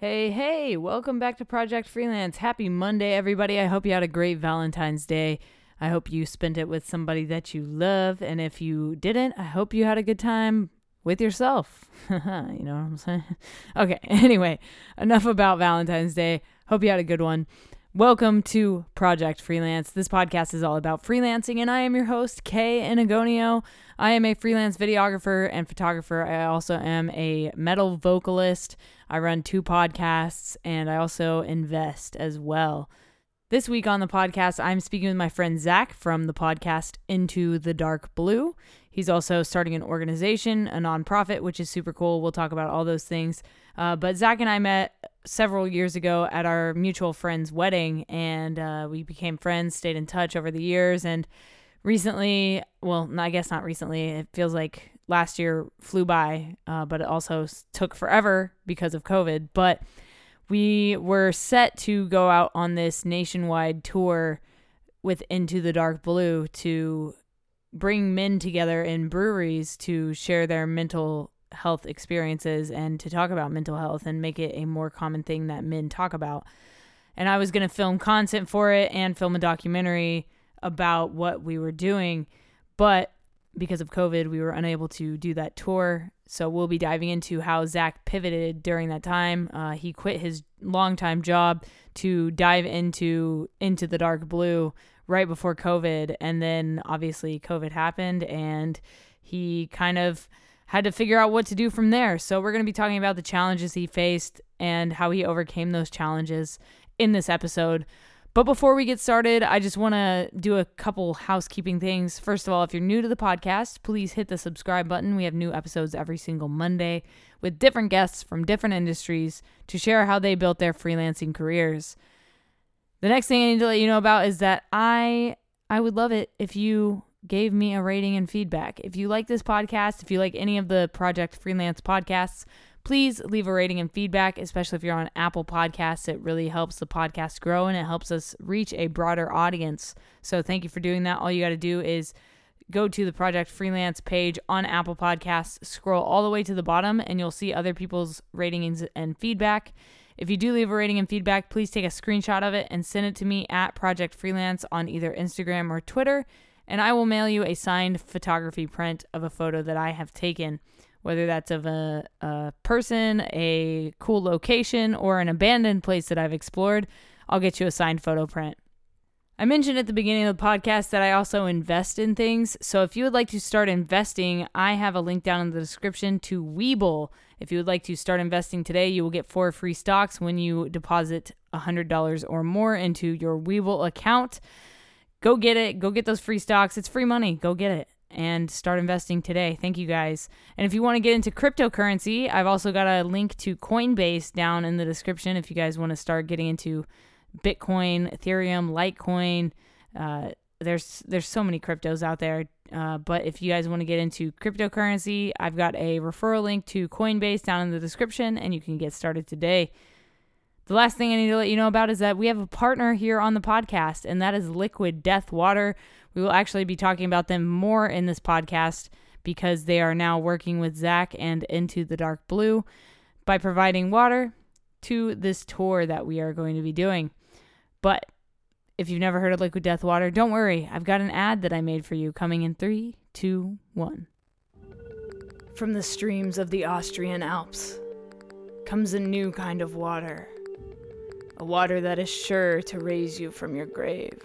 Hey, hey, welcome back to Project Freelance. Happy Monday, everybody. I hope you had a great Valentine's Day. I hope you spent it with somebody that you love. And if you didn't, I hope you had a good time with yourself. you know what I'm saying? Okay, anyway, enough about Valentine's Day. Hope you had a good one. Welcome to Project Freelance. This podcast is all about freelancing, and I am your host, Kay Anagonio. I am a freelance videographer and photographer. I also am a metal vocalist. I run two podcasts, and I also invest as well. This week on the podcast, I'm speaking with my friend Zach from the podcast Into the Dark Blue. He's also starting an organization, a nonprofit, which is super cool. We'll talk about all those things. Uh, but Zach and I met several years ago at our mutual friend's wedding, and uh, we became friends, stayed in touch over the years. And recently, well, I guess not recently, it feels like last year flew by, uh, but it also took forever because of COVID. But we were set to go out on this nationwide tour with Into the Dark Blue to bring men together in breweries to share their mental health experiences and to talk about mental health and make it a more common thing that men talk about. And I was going to film content for it and film a documentary about what we were doing, but because of COVID, we were unable to do that tour. So we'll be diving into how Zach pivoted during that time. Uh, he quit his longtime job to dive into into the dark blue right before COVID, and then obviously COVID happened, and he kind of had to figure out what to do from there. So we're going to be talking about the challenges he faced and how he overcame those challenges in this episode. But before we get started, I just want to do a couple housekeeping things. First of all, if you're new to the podcast, please hit the subscribe button. We have new episodes every single Monday with different guests from different industries to share how they built their freelancing careers. The next thing I need to let you know about is that I I would love it if you gave me a rating and feedback. If you like this podcast, if you like any of the Project Freelance podcasts, please leave a rating and feedback, especially if you're on Apple Podcasts. It really helps the podcast grow and it helps us reach a broader audience. So thank you for doing that. All you got to do is go to the Project Freelance page on Apple Podcasts, scroll all the way to the bottom, and you'll see other people's ratings and feedback. If you do leave a rating and feedback, please take a screenshot of it and send it to me at Project Freelance on either Instagram or Twitter, and I will mail you a signed photography print of a photo that I have taken whether that's of a, a person, a cool location, or an abandoned place that I've explored, I'll get you a signed photo print. I mentioned at the beginning of the podcast that I also invest in things. So if you would like to start investing, I have a link down in the description to Webull. If you would like to start investing today, you will get four free stocks when you deposit $100 or more into your Webull account. Go get it. Go get those free stocks. It's free money. Go get it and start investing today. Thank you guys. And if you want to get into cryptocurrency, I've also got a link to Coinbase down in the description if you guys want to start getting into Bitcoin, Ethereum, Litecoin. Uh, there's there's so many cryptos out there. Uh, but if you guys want to get into cryptocurrency, I've got a referral link to Coinbase down in the description, and you can get started today. The last thing I need to let you know about is that we have a partner here on the podcast, and that is Liquid Death Water. We will actually be talking about them more in this podcast because they are now working with Zach and Into the Dark Blue by providing water to this tour that we are going to be doing. But if you've never heard of Liquid Death Water, don't worry. I've got an ad that I made for you coming in three, two, one. From the streams of the Austrian Alps comes a new kind of water. A water that is sure to raise you from your grave.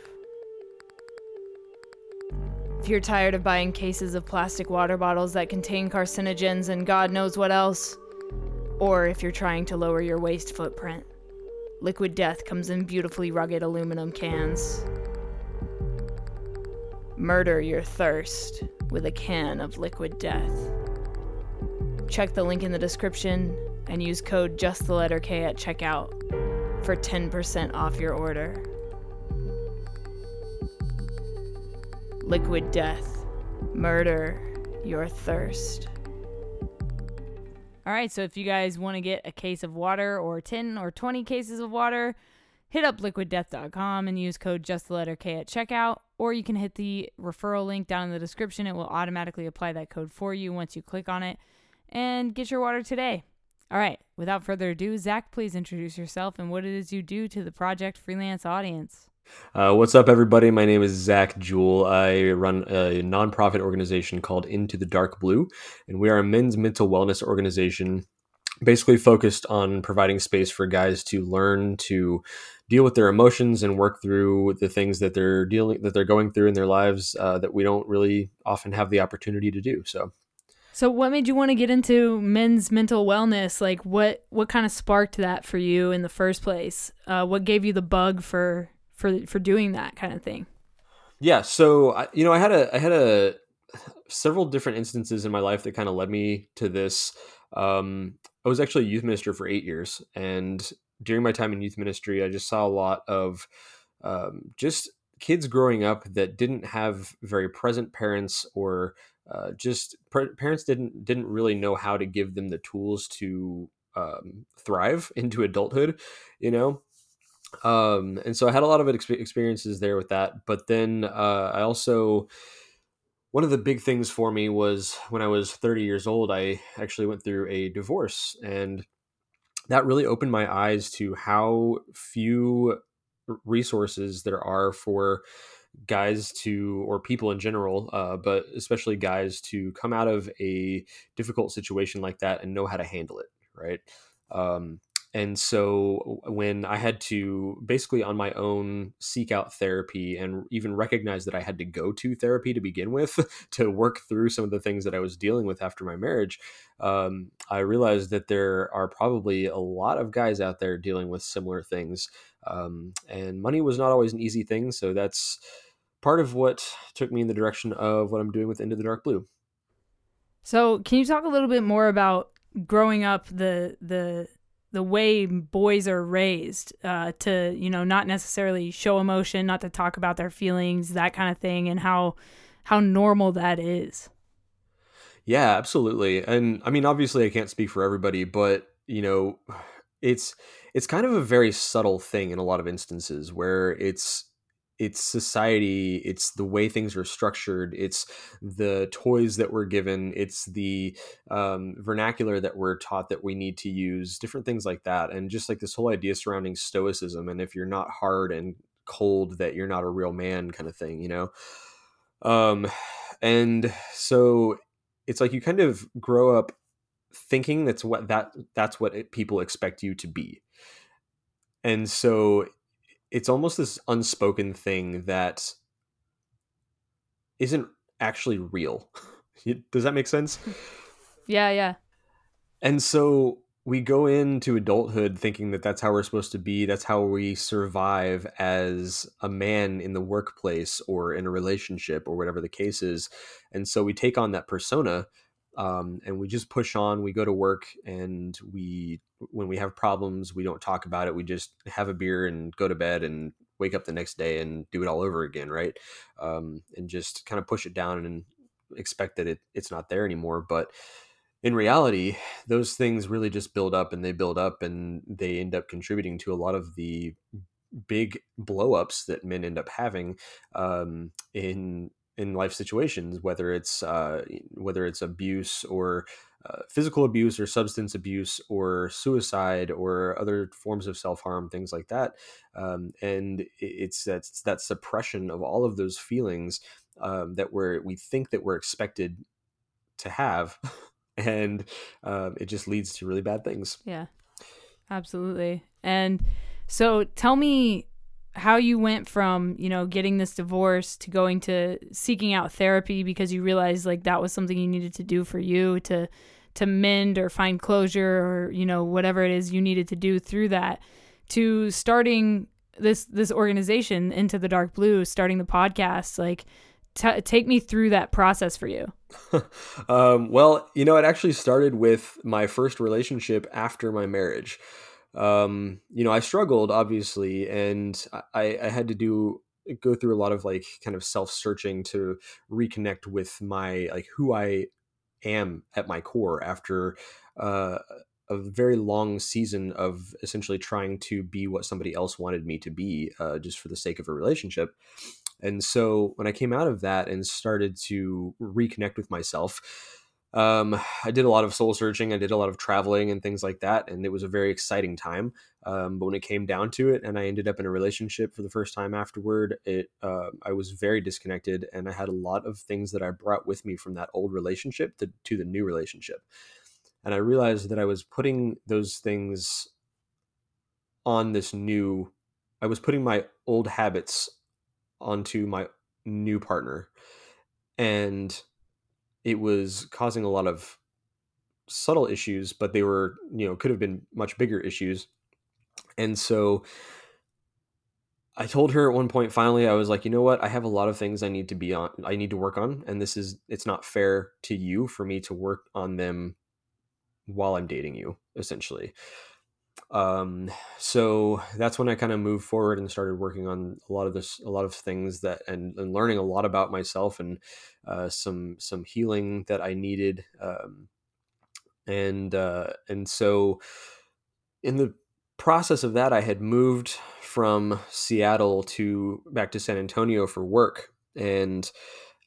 If you're tired of buying cases of plastic water bottles that contain carcinogens and God knows what else, or if you're trying to lower your waste footprint, Liquid Death comes in beautifully rugged aluminum cans. Murder your thirst with a can of Liquid Death. Check the link in the description and use code just the letter K at checkout for 10% off your order. liquid death, murder your thirst. All right, so if you guys want to get a case of water or 10 or 20 cases of water, hit up liquiddeath.com and use code just the letter K at checkout, or you can hit the referral link down in the description. It will automatically apply that code for you once you click on it and get your water today. All right. Without further ado, Zach, please introduce yourself and what it is you do to the Project Freelance audience. Uh, what's up, everybody? My name is Zach Jewell. I run a nonprofit organization called Into the Dark Blue, and we are a men's mental wellness organization basically focused on providing space for guys to learn to deal with their emotions and work through the things that they're dealing that they're going through in their lives uh, that we don't really often have the opportunity to do so so what made you want to get into men's mental wellness? Like what what kind of sparked that for you in the first place? Uh, what gave you the bug for for for doing that kind of thing? Yeah so you know i had a i had a several different instances in my life that kind of led me to this. Um, I was actually a youth minister for eight years, and during my time in youth ministry, I just saw a lot of um, just kids growing up that didn't have very present parents or uh, just parents didn't didn't really know how to give them the tools to um, thrive into adulthood, you know. Um, and so I had a lot of experiences there with that, but then uh, I also one of the big things for me was when I was 30 years old, I actually went through a divorce. And that really opened my eyes to how few resources there are for guys to, or people in general, uh, but especially guys to come out of a difficult situation like that and know how to handle it. Right. Um, and so when I had to basically on my own seek out therapy and even recognize that I had to go to therapy to begin with to work through some of the things that I was dealing with after my marriage, um, I realized that there are probably a lot of guys out there dealing with similar things. Um, and money was not always an easy thing. So that's part of what took me in the direction of what I'm doing with Into the Dark Blue. So, can you talk a little bit more about growing up the the the way boys are raised uh, to you know not necessarily show emotion not to talk about their feelings that kind of thing and how how normal that is yeah absolutely and i mean obviously i can't speak for everybody but you know it's it's kind of a very subtle thing in a lot of instances where it's it's society it's the way things are structured it's the toys that we're given it's the um, vernacular that we're taught that we need to use different things like that and just like this whole idea surrounding stoicism and if you're not hard and cold that you're not a real man kind of thing you know? Um and so it's like you kind of grow up thinking that's what that that's what it, people expect you to be and so it's almost this unspoken thing that isn't actually real. Does that make sense? Yeah, yeah. And so we go into adulthood thinking that that's how we're supposed to be. That's how we survive as a man in the workplace or in a relationship or whatever the case is. And so we take on that persona um, and we just push on. We go to work and we when we have problems, we don't talk about it. We just have a beer and go to bed and wake up the next day and do it all over again, right? Um, and just kind of push it down and expect that it, it's not there anymore. But in reality, those things really just build up and they build up and they end up contributing to a lot of the big blowups that men end up having um, in in life situations, whether it's uh, whether it's abuse or uh, physical abuse or substance abuse or suicide or other forms of self harm, things like that. Um, and it's that, that suppression of all of those feelings um, that we're, we think that we're expected to have. and uh, it just leads to really bad things. Yeah, absolutely. And so tell me how you went from you know getting this divorce to going to seeking out therapy because you realized like that was something you needed to do for you to to mend or find closure or you know whatever it is you needed to do through that to starting this this organization into the dark blue starting the podcast like t- take me through that process for you. Um, well you know it actually started with my first relationship after my marriage um, you know i struggled obviously and I, I had to do go through a lot of like kind of self-searching to reconnect with my like who i am at my core after uh, a very long season of essentially trying to be what somebody else wanted me to be uh, just for the sake of a relationship. And so when I came out of that and started to reconnect with myself, um, I did a lot of soul searching. I did a lot of traveling and things like that, and it was a very exciting time. Um, but when it came down to it, and I ended up in a relationship for the first time afterward, it uh, I was very disconnected, and I had a lot of things that I brought with me from that old relationship to, to the new relationship, and I realized that I was putting those things on this new. I was putting my old habits onto my new partner, and it was causing a lot of subtle issues, but they were, you know, could have been much bigger issues. And so I told her at one point finally I was like, "You know what? I have a lot of things I need to be on I need to work on and this is it's not fair to you for me to work on them while I'm dating you, essentially." Um so that's when I kind of moved forward and started working on a lot of this a lot of things that and, and learning a lot about myself and uh, some some healing that I needed, um, and uh, and so in the process of that, I had moved from Seattle to back to San Antonio for work, and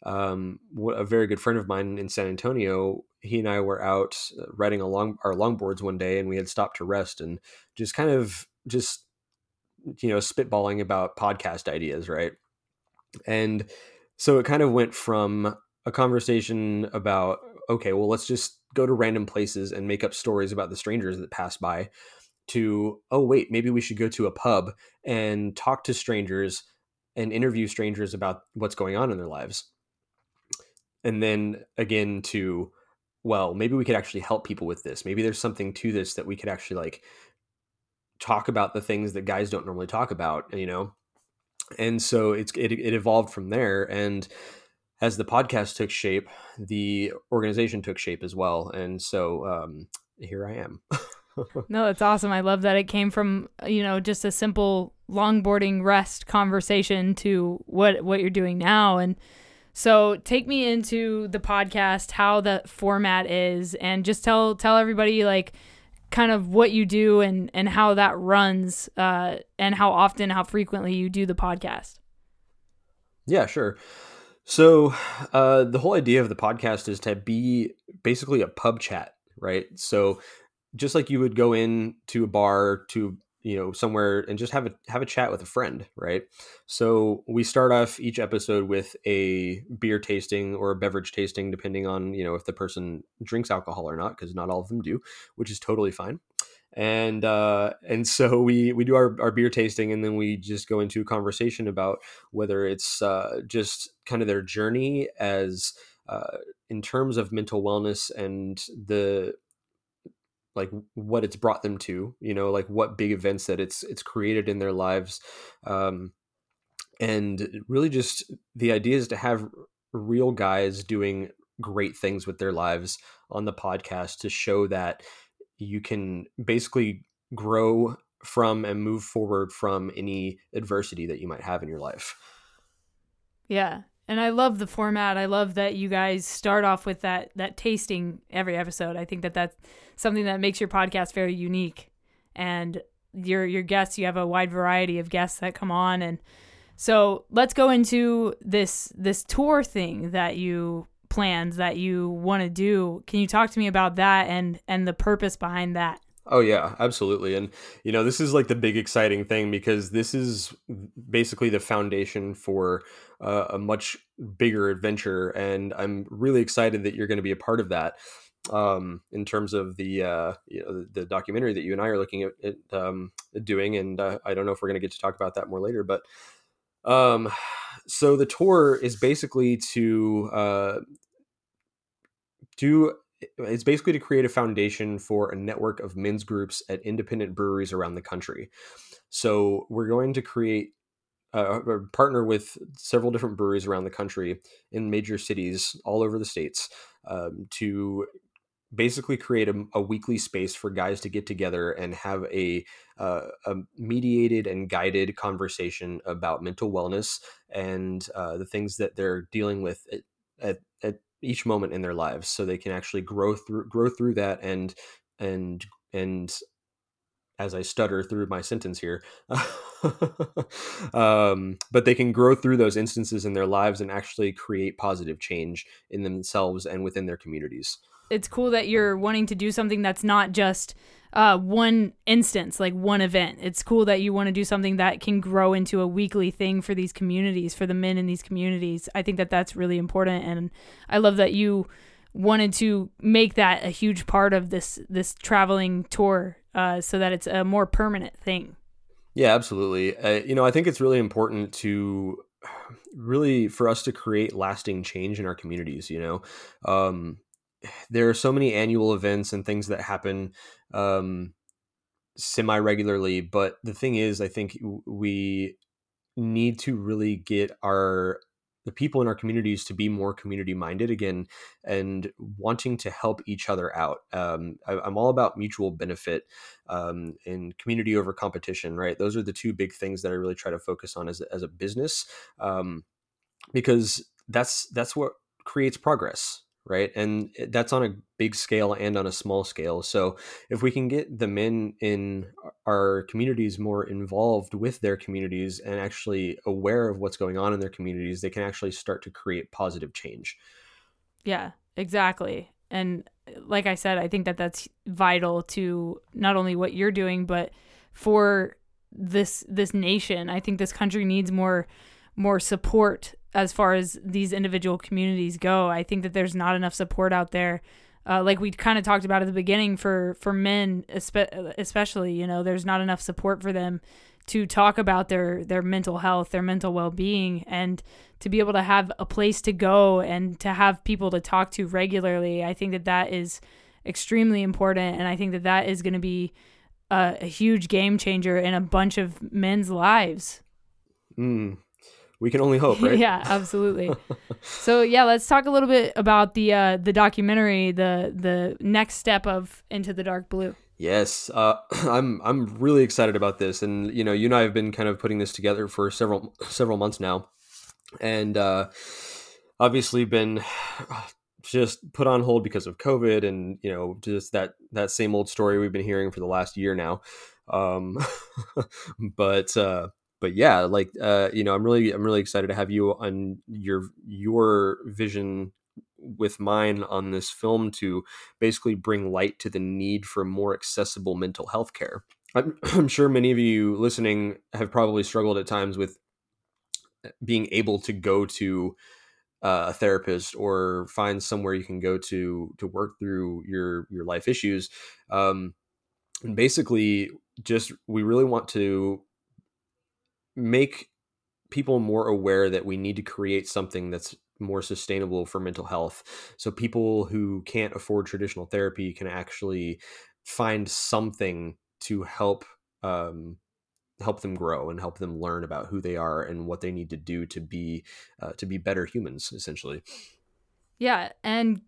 um, a very good friend of mine in San Antonio, he and I were out uh, riding along our longboards one day, and we had stopped to rest and just kind of just you know spitballing about podcast ideas, right? And so it kind of went from a conversation about okay well let's just go to random places and make up stories about the strangers that pass by to oh wait maybe we should go to a pub and talk to strangers and interview strangers about what's going on in their lives and then again to well maybe we could actually help people with this. Maybe there's something to this that we could actually like talk about the things that guys don't normally talk about you know? And so it's it, it evolved from there and as the podcast took shape the organization took shape as well and so um, here i am. No it's awesome. I love that it came from you know just a simple longboarding rest conversation to what what you're doing now and so take me into the podcast how the format is and just tell tell everybody like kind of what you do and and how that runs uh, and how often how frequently you do the podcast. Yeah sure. So uh, the whole idea of the podcast is to be basically a pub chat right? So just like you would go in to a bar to you know somewhere and just have a have a chat with a friend right? So we start off each episode with a beer tasting or a beverage tasting depending on you know if the person drinks alcohol or not because not all of them do which is totally fine. And uh, and so we we do our, our beer tasting and then we just go into a conversation about whether it's uh, just kind of their journey as uh, in terms of mental wellness and the like what it's brought them to you know like what big events that it's it's created in their lives um and really just the idea is to have real guys doing great things with their lives on the podcast to show that you can basically grow from and move forward from any adversity that you might have in your life. Yeah. And I love the format. I love that you guys start off with that that tasting every episode. I think that that's something that makes your podcast very unique. And your your guests, you have a wide variety of guests that come on and so let's go into this this tour thing that you plans that you want to do. Can you talk to me about that and and the purpose behind that? Oh yeah, absolutely. And you know, this is like the big exciting thing because this is basically the foundation for uh, a much bigger adventure and I'm really excited that you're going to be a part of that. Um, in terms of the uh, you know the, documentary that you and I are looking at, at um, doing, and uh, I don't know if we're going to get to talk about that more later, but um, so the tour is basically to uh, do it's basically to create a foundation for a network of men's groups at independent breweries around the country. So we're going to create uh, partner with several different breweries around the country in major cities all over the states um, to basically create a, a, weekly space for guys to get together and have a, uh, a mediated and guided conversation about mental wellness and uh, the things that they're dealing with at, at, at each moment in their lives so they can actually grow through grow through that and and and as I stutter through my sentence here, um, but they can grow through those instances in their lives and actually create positive change in themselves and within their communities. It's cool that you're wanting to do something that's not just uh, one instance, like one event. It's cool that you want to do something that can grow into a weekly thing for these communities, for the men in these communities. I think that that's really important, and I love that you wanted to make that a huge part of this this traveling tour, uh, so that it's a more permanent thing. Yeah, absolutely. Uh, you know, I think it's really important to really for us to create lasting change in our communities. You know, um, there are so many annual events and things that happen um, semi regularly, but the thing is, I think we need to really get our the people in our communities to be more community minded again and wanting to help each other out. Um, I, am all about mutual benefit um, and community over competition, right? Those are the two big things that I really try to focus on as, as a business um, because that's that's what creates progress right? And eh, that's on a big scale and on a small scale. So if we can get the men in our communities more involved with their communities and actually aware of what's going on in their communities, they can actually start to create positive change. Yeah, exactly. And eh, like I said, I think that that's vital to not only what you're doing, but for this this nation. I think this country needs more more support as far as these individual communities go. I think that there's not enough support out there. Uh, like we kind of talked about at the beginning for for men especially you know there's not enough support for them to talk about their their mental health their mental well-being and to be able to have a place to go and to have people to talk to regularly i think that that is extremely important and i think that that is going to be a, a, huge game changer in a bunch of men's lives mm, we can only hope, right? yeah, absolutely. so yeah, let's talk a little bit about the uh, the documentary, the the next step of Into the Dark Blue. Yes, uh, I'm I'm really excited about this, and you know, you and I have been kind of putting this together for several several months now, and uh, obviously been just put on hold because of COVID, and you know, just that that same old story we've been hearing for the last year now. Um, but uh, but yeah, like uh, you know, I'm really I'm really excited to have you on your your vision with mine on this film to basically bring light to the need for more accessible mental health care. I'm, I'm sure many of you listening have probably struggled at times with uh, being able to go to uh, a therapist or find somewhere you can go to to work through your your life issues. Um, and basically, just we really want to make people more aware that we need to create something that's more sustainable for mental health. So people who can't afford traditional therapy can actually find something to help um, help them grow and help them learn about who they are and what they need to do to be uh, to be better humans, essentially. Yeah, and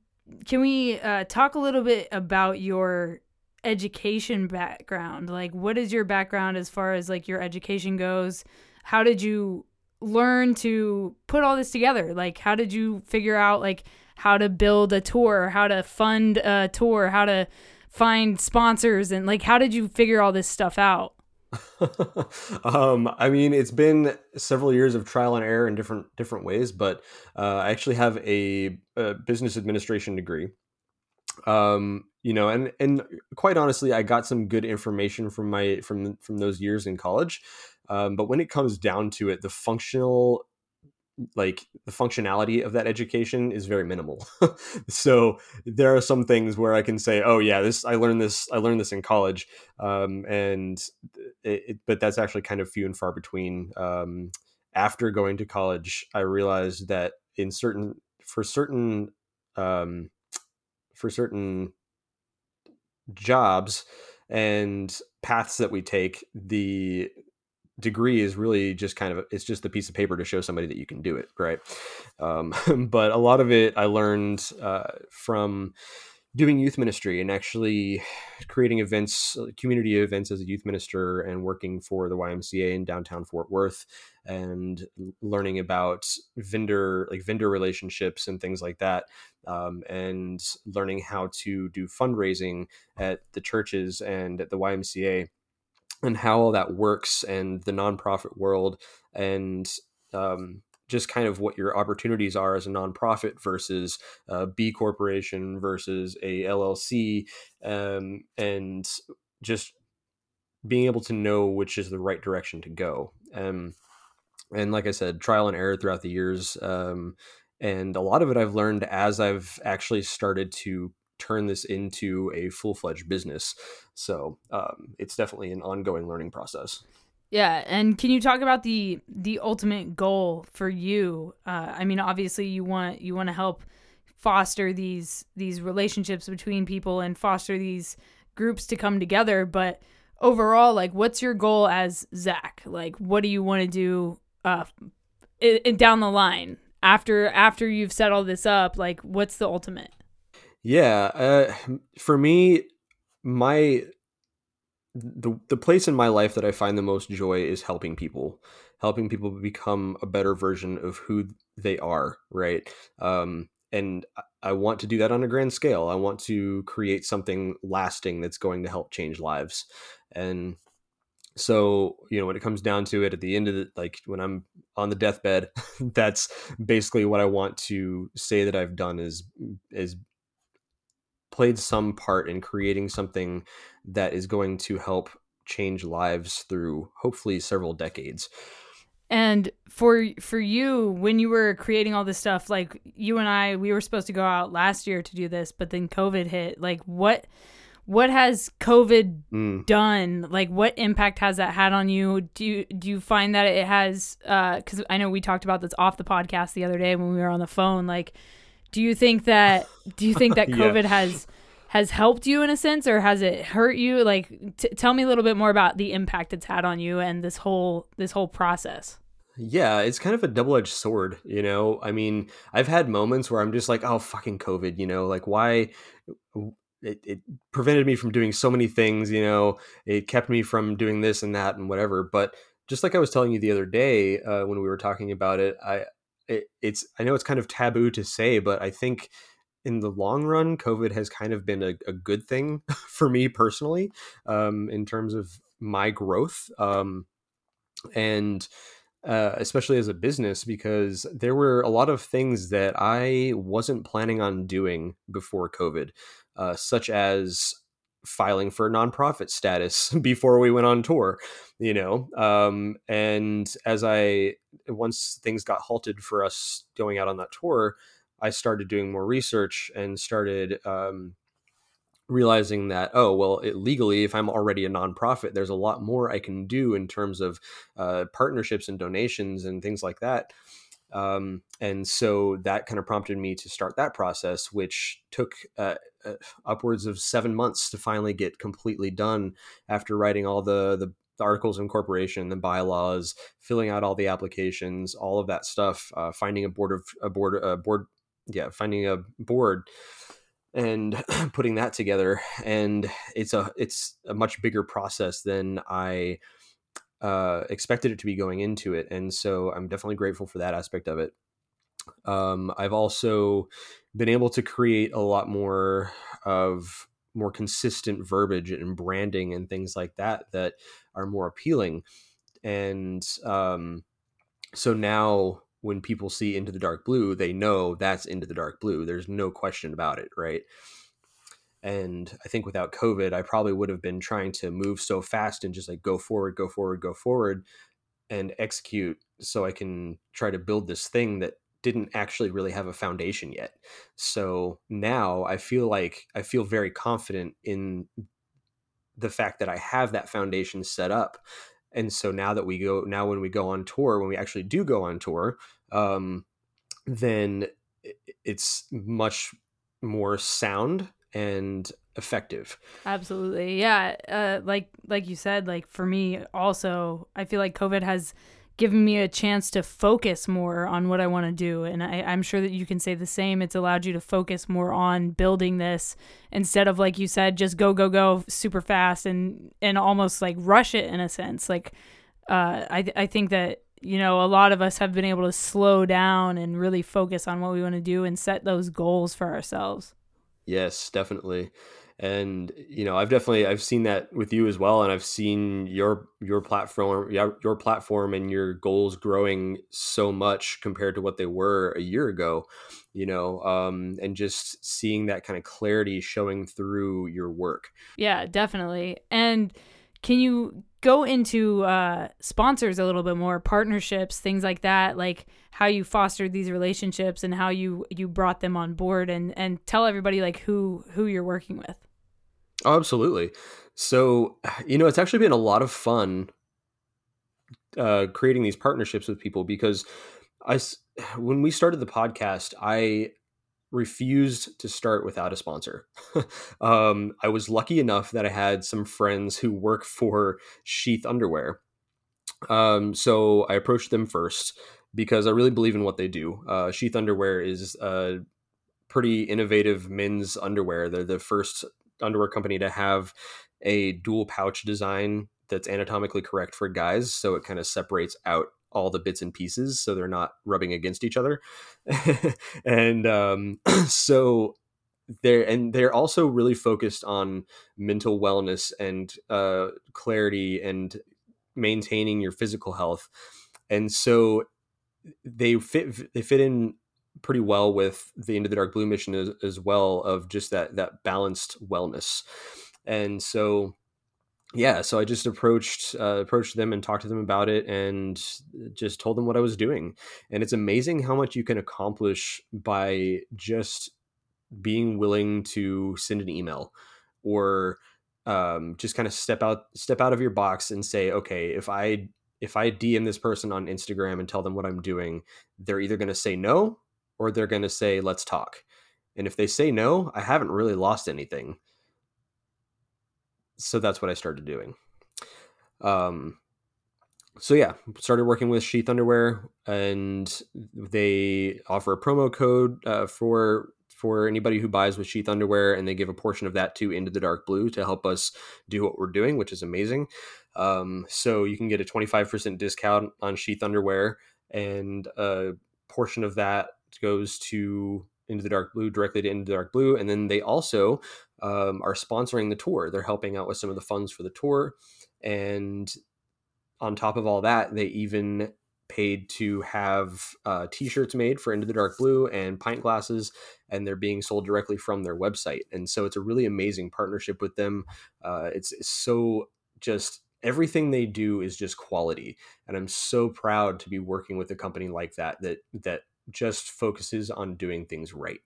can we uh, talk a little bit about your education background? Like, what is your background as far as like your education goes? How did you learn to put all this together? Like, how did you figure out like how to build a tour, how to fund a tour, how to find sponsors, and like how did you figure all this stuff out? um, I mean, it's been several years of trial and error in different different ways, but uh, I actually have a, a business administration degree um you know and and quite honestly i got some good information from my from from those years in college um, but when it comes down to it the functional like the functionality of that education is very minimal. So there are some things where i can say oh yeah this i learned this i learned this in college um, and it, it, but that's actually kind of few and far between um, after going to college i realized that in certain for certain um, for certain jobs and paths that we take the degree is really just kind of it's just a piece of paper to show somebody that you can do it right? Um, but a lot of it i learned uh, from doing youth ministry and actually creating events, community events as a youth minister and working for the YMCA in downtown Fort Worth and learning about vendor, like vendor relationships and things like that. Um, and learning how to do fundraising at the churches and at the YMCA and how all that works and the nonprofit world and um, just kind of what your opportunities are as a nonprofit versus a B corporation versus a LLC, um, and just being able to know which is the right direction to go. Um, and like I said, trial and error throughout the years. Um, and a lot of it I've learned as I've actually started to turn this into a full fledged business. So um, it's definitely an ongoing learning process. Yeah, and can you talk about the the ultimate goal for you? Uh, I mean, obviously you want you want to help foster these these relationships between people and foster these groups to come together, but overall, like, what's your goal as Zach? Like, what do you want to do uh, down the line after after you've set all this up? Like, what's the ultimate? Yeah, uh, for me, my the the place in my life that I find the most joy is helping people, helping people become a better version of who they are, right? Um, and I want to do that on a grand scale. I want to create something lasting that's going to help change lives. And so, you know, when it comes down to it at the end of the like when I'm on the deathbed, that's basically what I want to say that I've done is is played some part in creating something that is going to help change lives through hopefully several decades. And for for you, when you were creating all this stuff, like you and I, we were supposed to go out last year to do this, but then COVID hit. Like what what has COVID mm. done? Like what impact has that had on you? Do you do you find that it has uh cuz I know we talked about this off the podcast the other day when we were on the phone like do you think that do you think that COVID yeah. has has helped you in a sense or has it hurt you? Like t- tell me a little bit more about the impact it's had on you and this whole this whole process. Yeah it's kind of a double-edged sword you know? I mean i've had moments where i'm just like oh fucking covid you know? Like why it, it prevented me from doing so many things you know? It kept me from doing this and that and whatever. But just like i was telling you the other day uh, when we were talking about it i it, it's i know it's kind of taboo to say but i think in the long run, COVID has kind of been a, a good thing for me personally, um, in terms of my growth. Um, and uh, especially as a business, because there were a lot of things that I wasn't planning on doing before COVID, uh, such as filing for nonprofit status before we went on tour, you know. Um, and as I, once things got halted for us going out on that tour, I started doing more research and started um, realizing that oh well it, legally if i'm already a nonprofit there's a lot more i can do in terms of uh, partnerships and donations and things like that um, and so that kind of prompted me to start that process which took uh, uh, upwards of seven months to finally get completely done after writing all the the articles of incorporation, the bylaws, filling out all the applications, all of that stuff, uh, finding a board of a board a board yeah, finding a board and putting that together. And it's a it's a much bigger process than I uh, expected it to be going into it, and so I'm definitely grateful for that aspect of it. Um, I've also been able to create a lot more of more consistent verbiage and branding and things like that that are more appealing, and um, so now when people see into the dark blue they know that's into the dark blue there's no question about it right and i think without covid i probably would have been trying to move so fast and just like go forward go forward go forward and execute so i can try to build this thing that didn't actually really have a foundation yet. So now i feel like i feel very confident in the fact that i have that foundation set up. And so now that we go now when we go on tour when we actually do go on tour um, then it's much more sound and effective absolutely yeah uh, like like you said like for me also i feel like covid has given me a chance to focus more on what I want to do. And I, am sure that you can say the same. It's allowed you to focus more on building this instead of like you said, just go, go, go super fast and and almost like rush it in a sense. Like uh, I I think that you know a lot of us have been able to slow down and really focus on what we want to do and set those goals for ourselves. Yes, definitely. and you know i've definitely i've seen that with you as well and i've seen your your platform your platform and your goals growing so much compared to what they were a year ago you know um and just seeing that kind of clarity showing through your work yeah definitely and can you go into uh, sponsors a little bit more, partnerships, things like that, like how you fostered these relationships and how you you brought them on board, and and tell everybody like who who you're working with. Oh, absolutely. So you know, it's actually been a lot of fun uh, creating these partnerships with people because I when we started the podcast, I refused to start without a sponsor. um, I was lucky enough that I had some friends who work for Sheath Underwear. Um, so I approached them first because I really believe in what they do. Uh, Sheath Underwear is a pretty innovative men's underwear. They're the first underwear company to have a dual pouch design that's anatomically correct for guys. So it kind of separates out all the bits and pieces so they're not rubbing against each other. And um, so they're and they're also really focused on mental wellness and uh, clarity and maintaining your physical health. And so they fit they fit in pretty well with the into the dark blue mission as, as well of just that that balanced wellness. And so yeah, so I just approached uh, approached them and talked to them about it, and just told them what I was doing. And it's amazing how much you can accomplish by just being willing to send an email, or um, just kind of step out step out of your box and say, okay, if I if I DM this person on Instagram and tell them what I'm doing, they're either going to say no or they're going to say let's talk. And if they say no, I haven't really lost anything so that's what I started doing. Um, so yeah, started working with Sheath Underwear, and they offer a promo code uh, for for anybody who buys with Sheath Underwear, and they give a portion of that to Into the Dark Blue to help us do what we're doing, which is amazing. Um, so you can get a twenty five percent discount on Sheath Underwear, and a portion of that goes to Into the Dark Blue directly to Into the Dark Blue, and then they also um, are sponsoring the tour. They're helping out with some of the funds for the tour. And on top of all that, they even paid to have uh, t-shirts made for into the dark blue and pint glasses and they're being sold directly from their website and so it's a really amazing partnership with them uh, it's, it's so just everything they do is just quality and i'm so proud to be working with a company like that that that just focuses on doing things right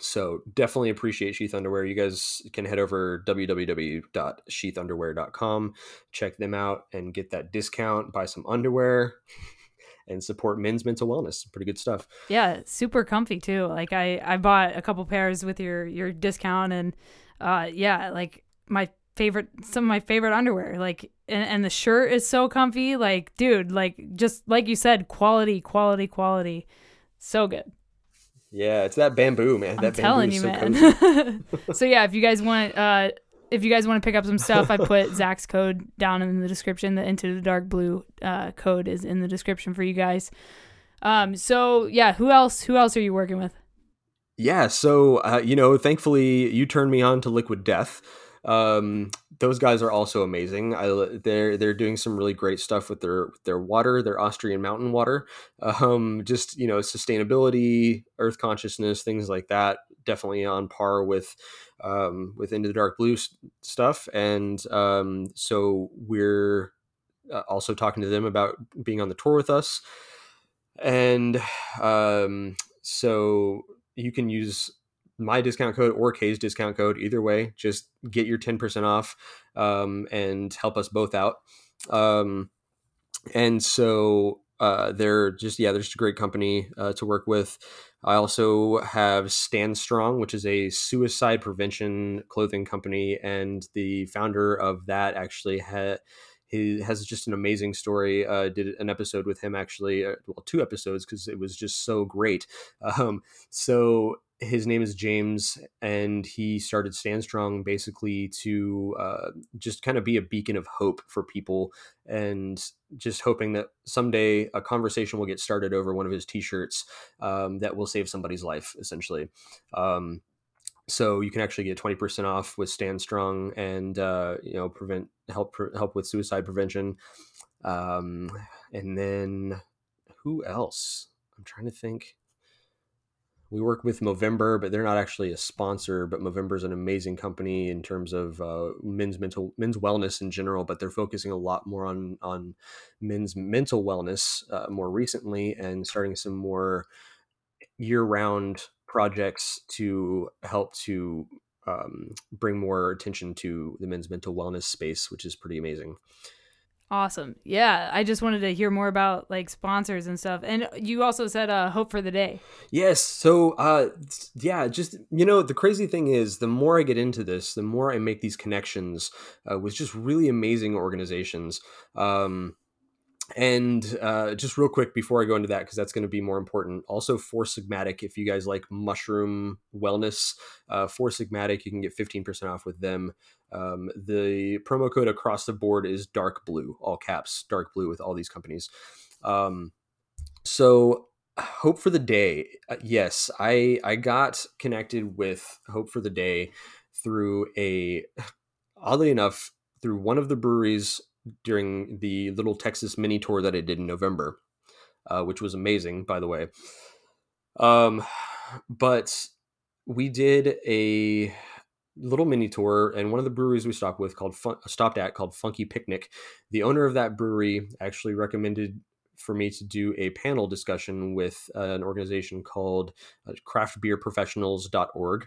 so definitely appreciate Sheath Underwear. You guys can head over www.sheathunderwear.com, check them out, and get that discount. Buy some underwear and support men's mental wellness. Pretty good stuff. Yeah, super comfy too. Like I I bought a couple pairs with your your discount, and uh yeah, like my favorite some of my favorite underwear like and, and the shirt is so comfy like dude like just like you said quality quality quality so good yeah, it's that bamboo, man. I'm that telling you, so man. so yeah, if you guys want, uh, if you guys want to pick up some stuff, I put Zach's code down in the description. The Into the Dark Blue uh, code is in the description for you guys. Um, so yeah, who else? Who else are you working with? Yeah, so uh, you know, thankfully you turned me on to Liquid Death. Um, those guys are also amazing. I, they're they're doing some really great stuff with their their water, their Austrian mountain water. Um, just you know, sustainability, earth consciousness, things like that. Definitely on par with um, with Into the Dark Blue stuff. And um, so we're uh, also talking to them about being on the tour with us. And um, so you can use my discount code or Kay's discount code. Either way, just get your 10% off um, and help us both out. Um, and so uh, they're just, yeah, they're just a great company uh, to work with. I also have Stand Strong, which is a suicide prevention clothing company. And the founder of that actually had he has just an amazing story. Uh, did an episode with him actually, uh, well, two episodes because it was just so great. Um, so his name is James, and he started Stand Strong basically to uh, just kind of be a beacon of hope for people, and just hoping that someday a conversation will get started over one of his T-shirts um, that will save somebody's life, essentially. Um, so you can actually get 20% off with stand strong and uh, you know prevent help help with suicide prevention. Um, and then who else? I'm trying to think we work with Movember, but they're not actually a sponsor. But Movember is an amazing company in terms of uh, men's mental men's wellness in general. But they're focusing a lot more on on men's mental wellness uh, more recently, and starting some more year round projects to help to um, bring more attention to the men's mental wellness space, which is pretty amazing. Awesome. Yeah, I just wanted to hear more about like sponsors and stuff. And you also said uh hope for the day. Yes. So uh yeah, just you know, the crazy thing is the more I get into this, the more I make these connections uh, with just really amazing organizations. Um and uh, just real quick before I go into that, because that's going to be more important. Also, Four Sigmatic, if you guys like mushroom wellness, uh, Four Sigmatic, you can get 15% off with them. Um, the promo code across the board is dark blue, all caps, dark blue with all these companies. Um, so, Hope for the Day, uh, yes, I I got connected with Hope for the Day through a, oddly enough, through one of the breweries during the little Texas mini tour that I did in November, uh, which was amazing, by the way. Um, but we did a little mini tour, and one of the breweries we stopped with called Fun- stopped at called Funky Picnic. The owner of that brewery actually recommended for me to do a panel discussion with uh, an organization called uh, craftbeerprofessionals.org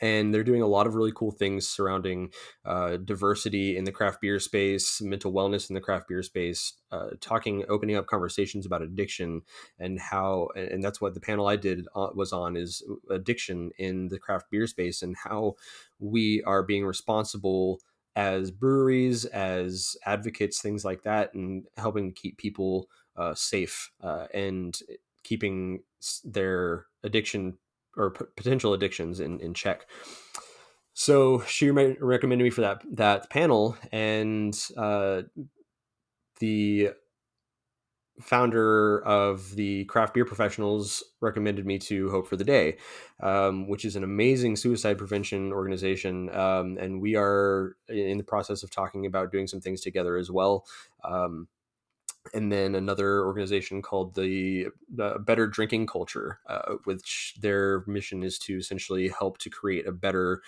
and they're doing a lot of really cool things surrounding uh, diversity in the craft beer space, mental wellness in the craft beer space, uh, talking, opening up conversations about addiction and how, and that's what the panel I did was on is addiction in the craft beer space and how we are being responsible as breweries, as advocates, things like that, and helping keep people uh, safe uh, and keeping their addiction or p- potential addictions in, in check. So she re- recommended me for that that panel, and uh, the founder of the craft beer professionals recommended me to hope for the day um, which is an amazing suicide prevention organization um, and we are in the process of talking about doing some things together as well um, and then another organization called the, Better Drinking Culture, uh, which their mission is to essentially help to create a better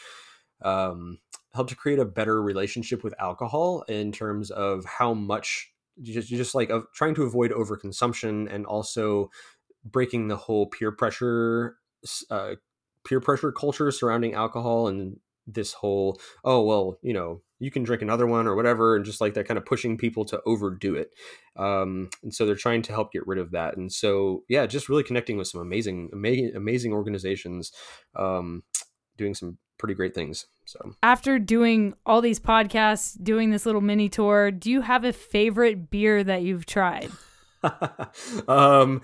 um, help to create a better relationship with alcohol in terms of how much just just like of trying to avoid overconsumption and also breaking the whole peer pressure uh, peer pressure culture surrounding alcohol and this whole oh well you know you can drink another one or whatever and just like that kind of pushing people to overdo it. Um, and so they're trying to help get rid of that. And so yeah just really connecting with some amazing amazing amazing organizations um, doing some pretty great things so. After doing all these podcasts doing this little mini tour do you have a favorite beer that you've tried? Um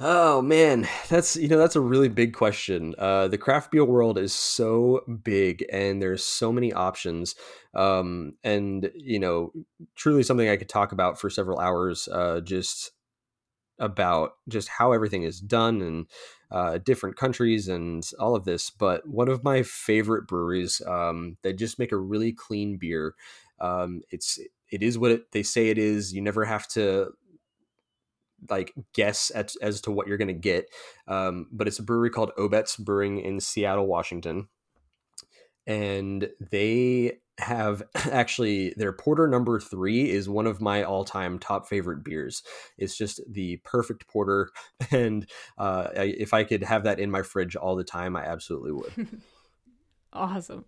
Oh man, that's you know that's a really big question. Uh, the craft beer world is so big, and there's so many options, um, and you know, truly something I could talk about for several hours. Uh, just about just how everything is done and uh, different countries and all of this. But one of my favorite breweries, um, they just make a really clean beer. Um, it's it is what it, they say it is. You never have to like guess at, as to what you're going to get. Um, but it's a brewery called Obec Brewing in Seattle, Washington, and they have actually their porter number three is one of my all-time top favorite beers it's just the perfect porter and uh, if i could have that in my fridge all the time i absolutely would awesome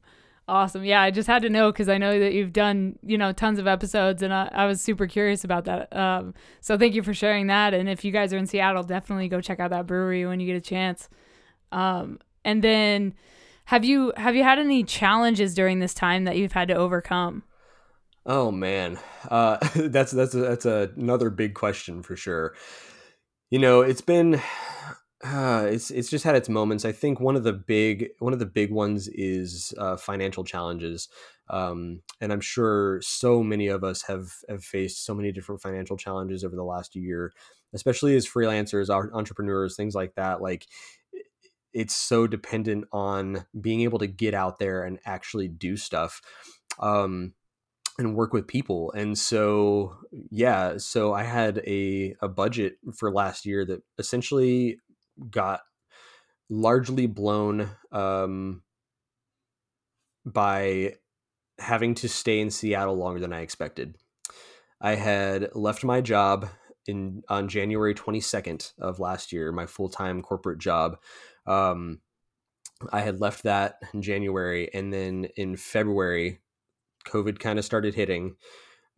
Awesome. Yeah, I just had to know because I know that you've done, you know, tons of episodes and I, I was super curious about that. Um, so thank you for sharing that. And if you guys are in Seattle, definitely go check out that brewery when you get a chance. Um, and then have you have you had any challenges during this time that you've had to overcome? Oh man. Uh, that's that's a, that's a, another big question for sure. You know, it's been uh, it's it's just had its moments. I think one of the big one of the big ones is uh, financial challenges, um, and I'm sure so many of us have have faced so many different financial challenges over the last year, especially as freelancers, entrepreneurs, things like that. Like it's so dependent on being able to get out there and actually do stuff. Um, and work with people. And so, yeah, so I had a, a budget for last year that essentially got largely blown um, by having to stay in Seattle longer than I expected. I had left my job in on January 22nd of last year, my full time corporate job. Um, I had left that in January, and then in February, COVID kind of started hitting.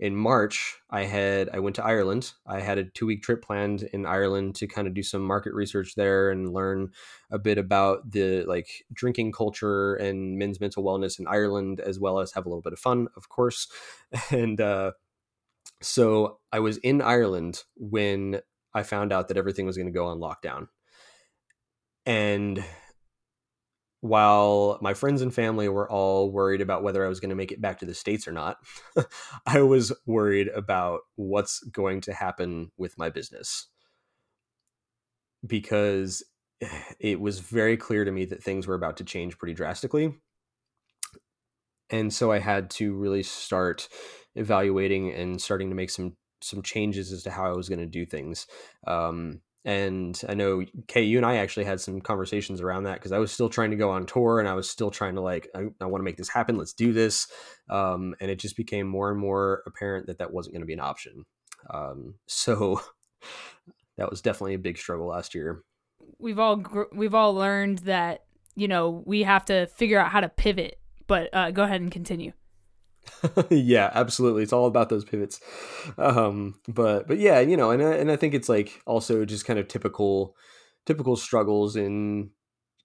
In March, I had I went to Ireland. I had a two week trip planned in Ireland to kind of do some market research there and learn a bit about the like drinking culture and men's mental wellness in Ireland, as well as have a little bit of fun, of course. And uh, so I was in Ireland when I found out that everything was going to go on lockdown. And while my friends and family were all worried about whether I was going to make it back to the States or not, I was worried about what's going to happen with my business. Because it was very clear to me that things were about to change pretty drastically. And so I had to really start evaluating and starting to make some some changes as to how I was going to do things. Um, and I know Kay, you and I actually had some conversations around that because I was still trying to go on tour and I was still trying to like I, I want to make this happen. Let's do this, um, and it just became more and more apparent that that wasn't going to be an option. Um, so that was definitely a big struggle last year. We've all gr- we've all learned that you know we have to figure out how to pivot. But uh, go ahead and continue. yeah, absolutely. It's all about those pivots. Um, but but yeah, you know, and I, and I think it's like also just kind of typical typical struggles in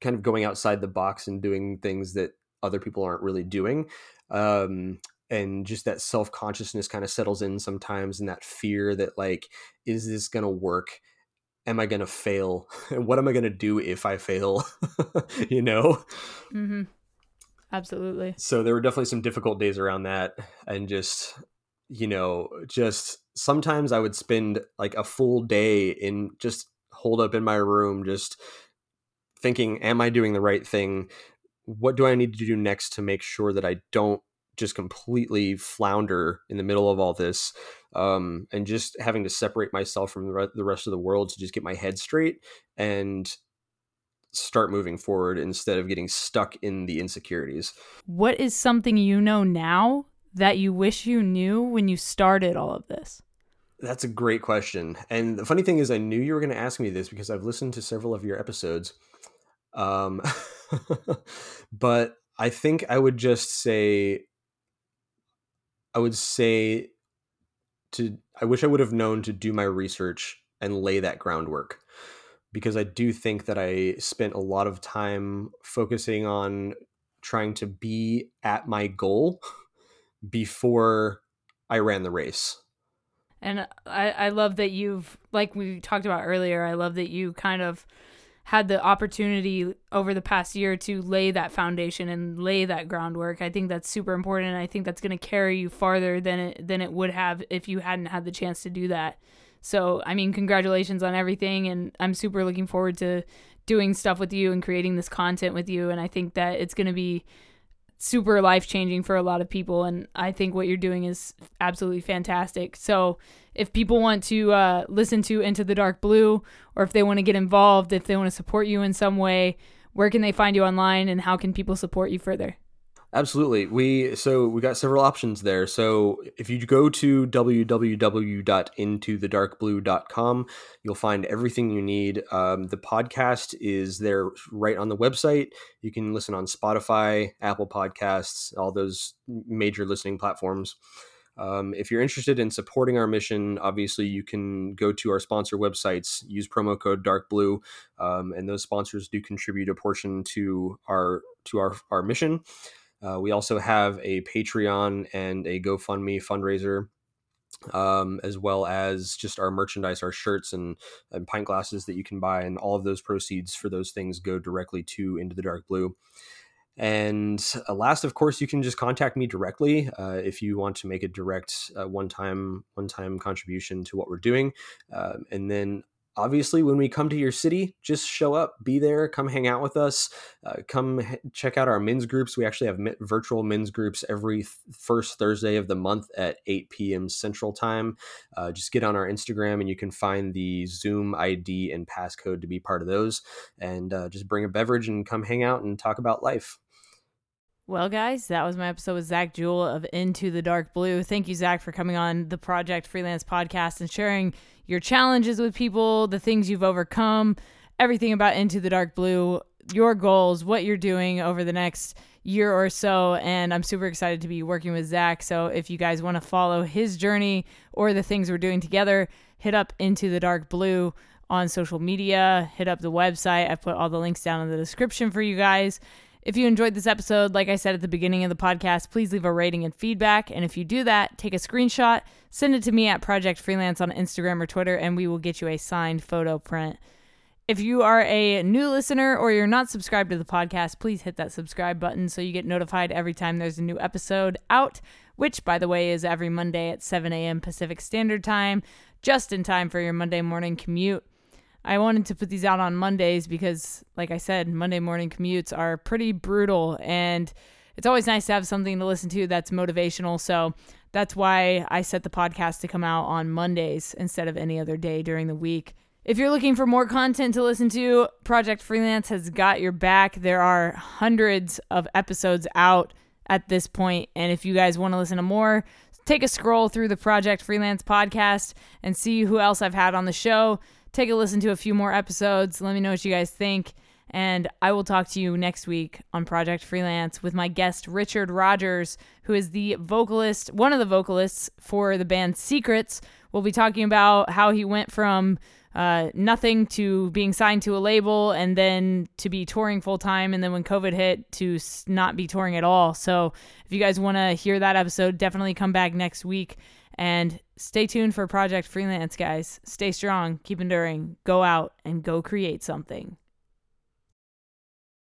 kind of going outside the box and doing things that other people aren't really doing. Um, and just that self consciousness kind of settles in sometimes, and that fear that like, is this gonna work? Am I gonna fail? what am I gonna do if I fail? you know. Mm-hmm. Absolutely. So there were definitely some difficult days around that. And just, you know, just sometimes I would spend like a full day in just holed up in my room, just thinking, am I doing the right thing? What do I need to do next to make sure that I don't just completely flounder in the middle of all this? Um, and just having to separate myself from the rest of the world to just get my head straight and start moving forward instead of getting stuck in the insecurities. What is something you know now that you wish you knew when you started all of this? That's a great question. And the funny thing is, I knew you were going to ask me this because I've listened to several of your episodes. Um, but I think I would just say, I would say to, I wish I would have known to do my research and lay that groundwork because I do think that I spent a lot of time focusing on trying to be at my goal before I ran the race. And I, I love that you've, like we talked about earlier, I love that you kind of had the opportunity over the past year to lay that foundation and lay that groundwork. I think that's super important. I think that's going to carry you farther than it than it would have if you hadn't had the chance to do that. So, I mean, congratulations on everything. And I'm super looking forward to doing stuff with you and creating this content with you. And I think that it's going to be super life changing for a lot of people. And I think what you're doing is absolutely fantastic. So, if people want to uh, listen to Into the Dark Blue, or if they want to get involved, if they want to support you in some way, where can they find you online and how can people support you further? Absolutely. We so we got several options there. So if you go to www.intothedarkblue.com, you'll find everything you need. Um, the podcast is there right on the website. You can listen on Spotify, Apple Podcasts, all those major listening platforms. Um, if you're interested in supporting our mission, obviously you can go to our sponsor websites, use promo code Dark Blue, um, and those sponsors do contribute a portion to our to our our mission. Uh, we also have a Patreon and a GoFundMe fundraiser, um, as well as just our merchandise, our shirts and, and pint glasses that you can buy. And all of those proceeds for those things go directly to Into the Dark Blue. And uh, last, of course, you can just contact me directly uh, if you want to make a direct uh, one-time one-time contribution to what we're doing. Um, and then obviously when we come to your city just show up be there come hang out with us uh, come h- check out our men's groups. We actually have virtual men's groups every th- first thursday of the month at 8 p.m central time. Uh, just get on our instagram and you can find the zoom id and passcode to be part of those. And uh, just bring a beverage and come hang out and talk about life well, guys, that was my episode with Zach Jewell of Into the Dark Blue. Thank you, Zach, for coming on the Project Freelance podcast and sharing your challenges with people, the things you've overcome, everything about Into the Dark Blue, your goals, what you're doing over the next year or so. And I'm super excited to be working with Zach. So if you guys want to follow his journey or the things we're doing together, hit up Into the Dark Blue on social media, hit up the website. I put all the links down in the description for you guys. If you enjoyed this episode, like I said at the beginning of the podcast, please leave a rating and feedback. And if you do that, take a screenshot, send it to me at Project Freelance on Instagram or Twitter, and we will get you a signed photo print. If you are a new listener or you're not subscribed to the podcast, please hit that subscribe button so you get notified every time there's a new episode out, which, by the way, is every Monday at 7 a.m. Pacific Standard Time, just in time for your Monday morning commute. I wanted to put these out on Mondays because, like I said, Monday morning commutes are pretty brutal and it's always nice to have something to listen to that's motivational. So that's why I set the podcast to come out on Mondays instead of any other day during the week. If you're looking for more content to listen to, Project Freelance has got your back. There are hundreds of episodes out at this point, and if you guys want to listen to more, take a scroll through the Project Freelance podcast and see who else I've had on the show take a listen to a few more episodes. Let me know what you guys think. And I will talk to you next week on Project Freelance with my guest, Richard Rogers, who is the vocalist, one of the vocalists for the band Secrets. We'll be talking about how he went from uh, nothing to being signed to a label and then to be touring full time. And then when COVID hit, to not be touring at all. So if you guys want to hear that episode, definitely come back next week. And stay tuned for Project Freelance, guys. Stay strong, keep enduring, go out and go create something.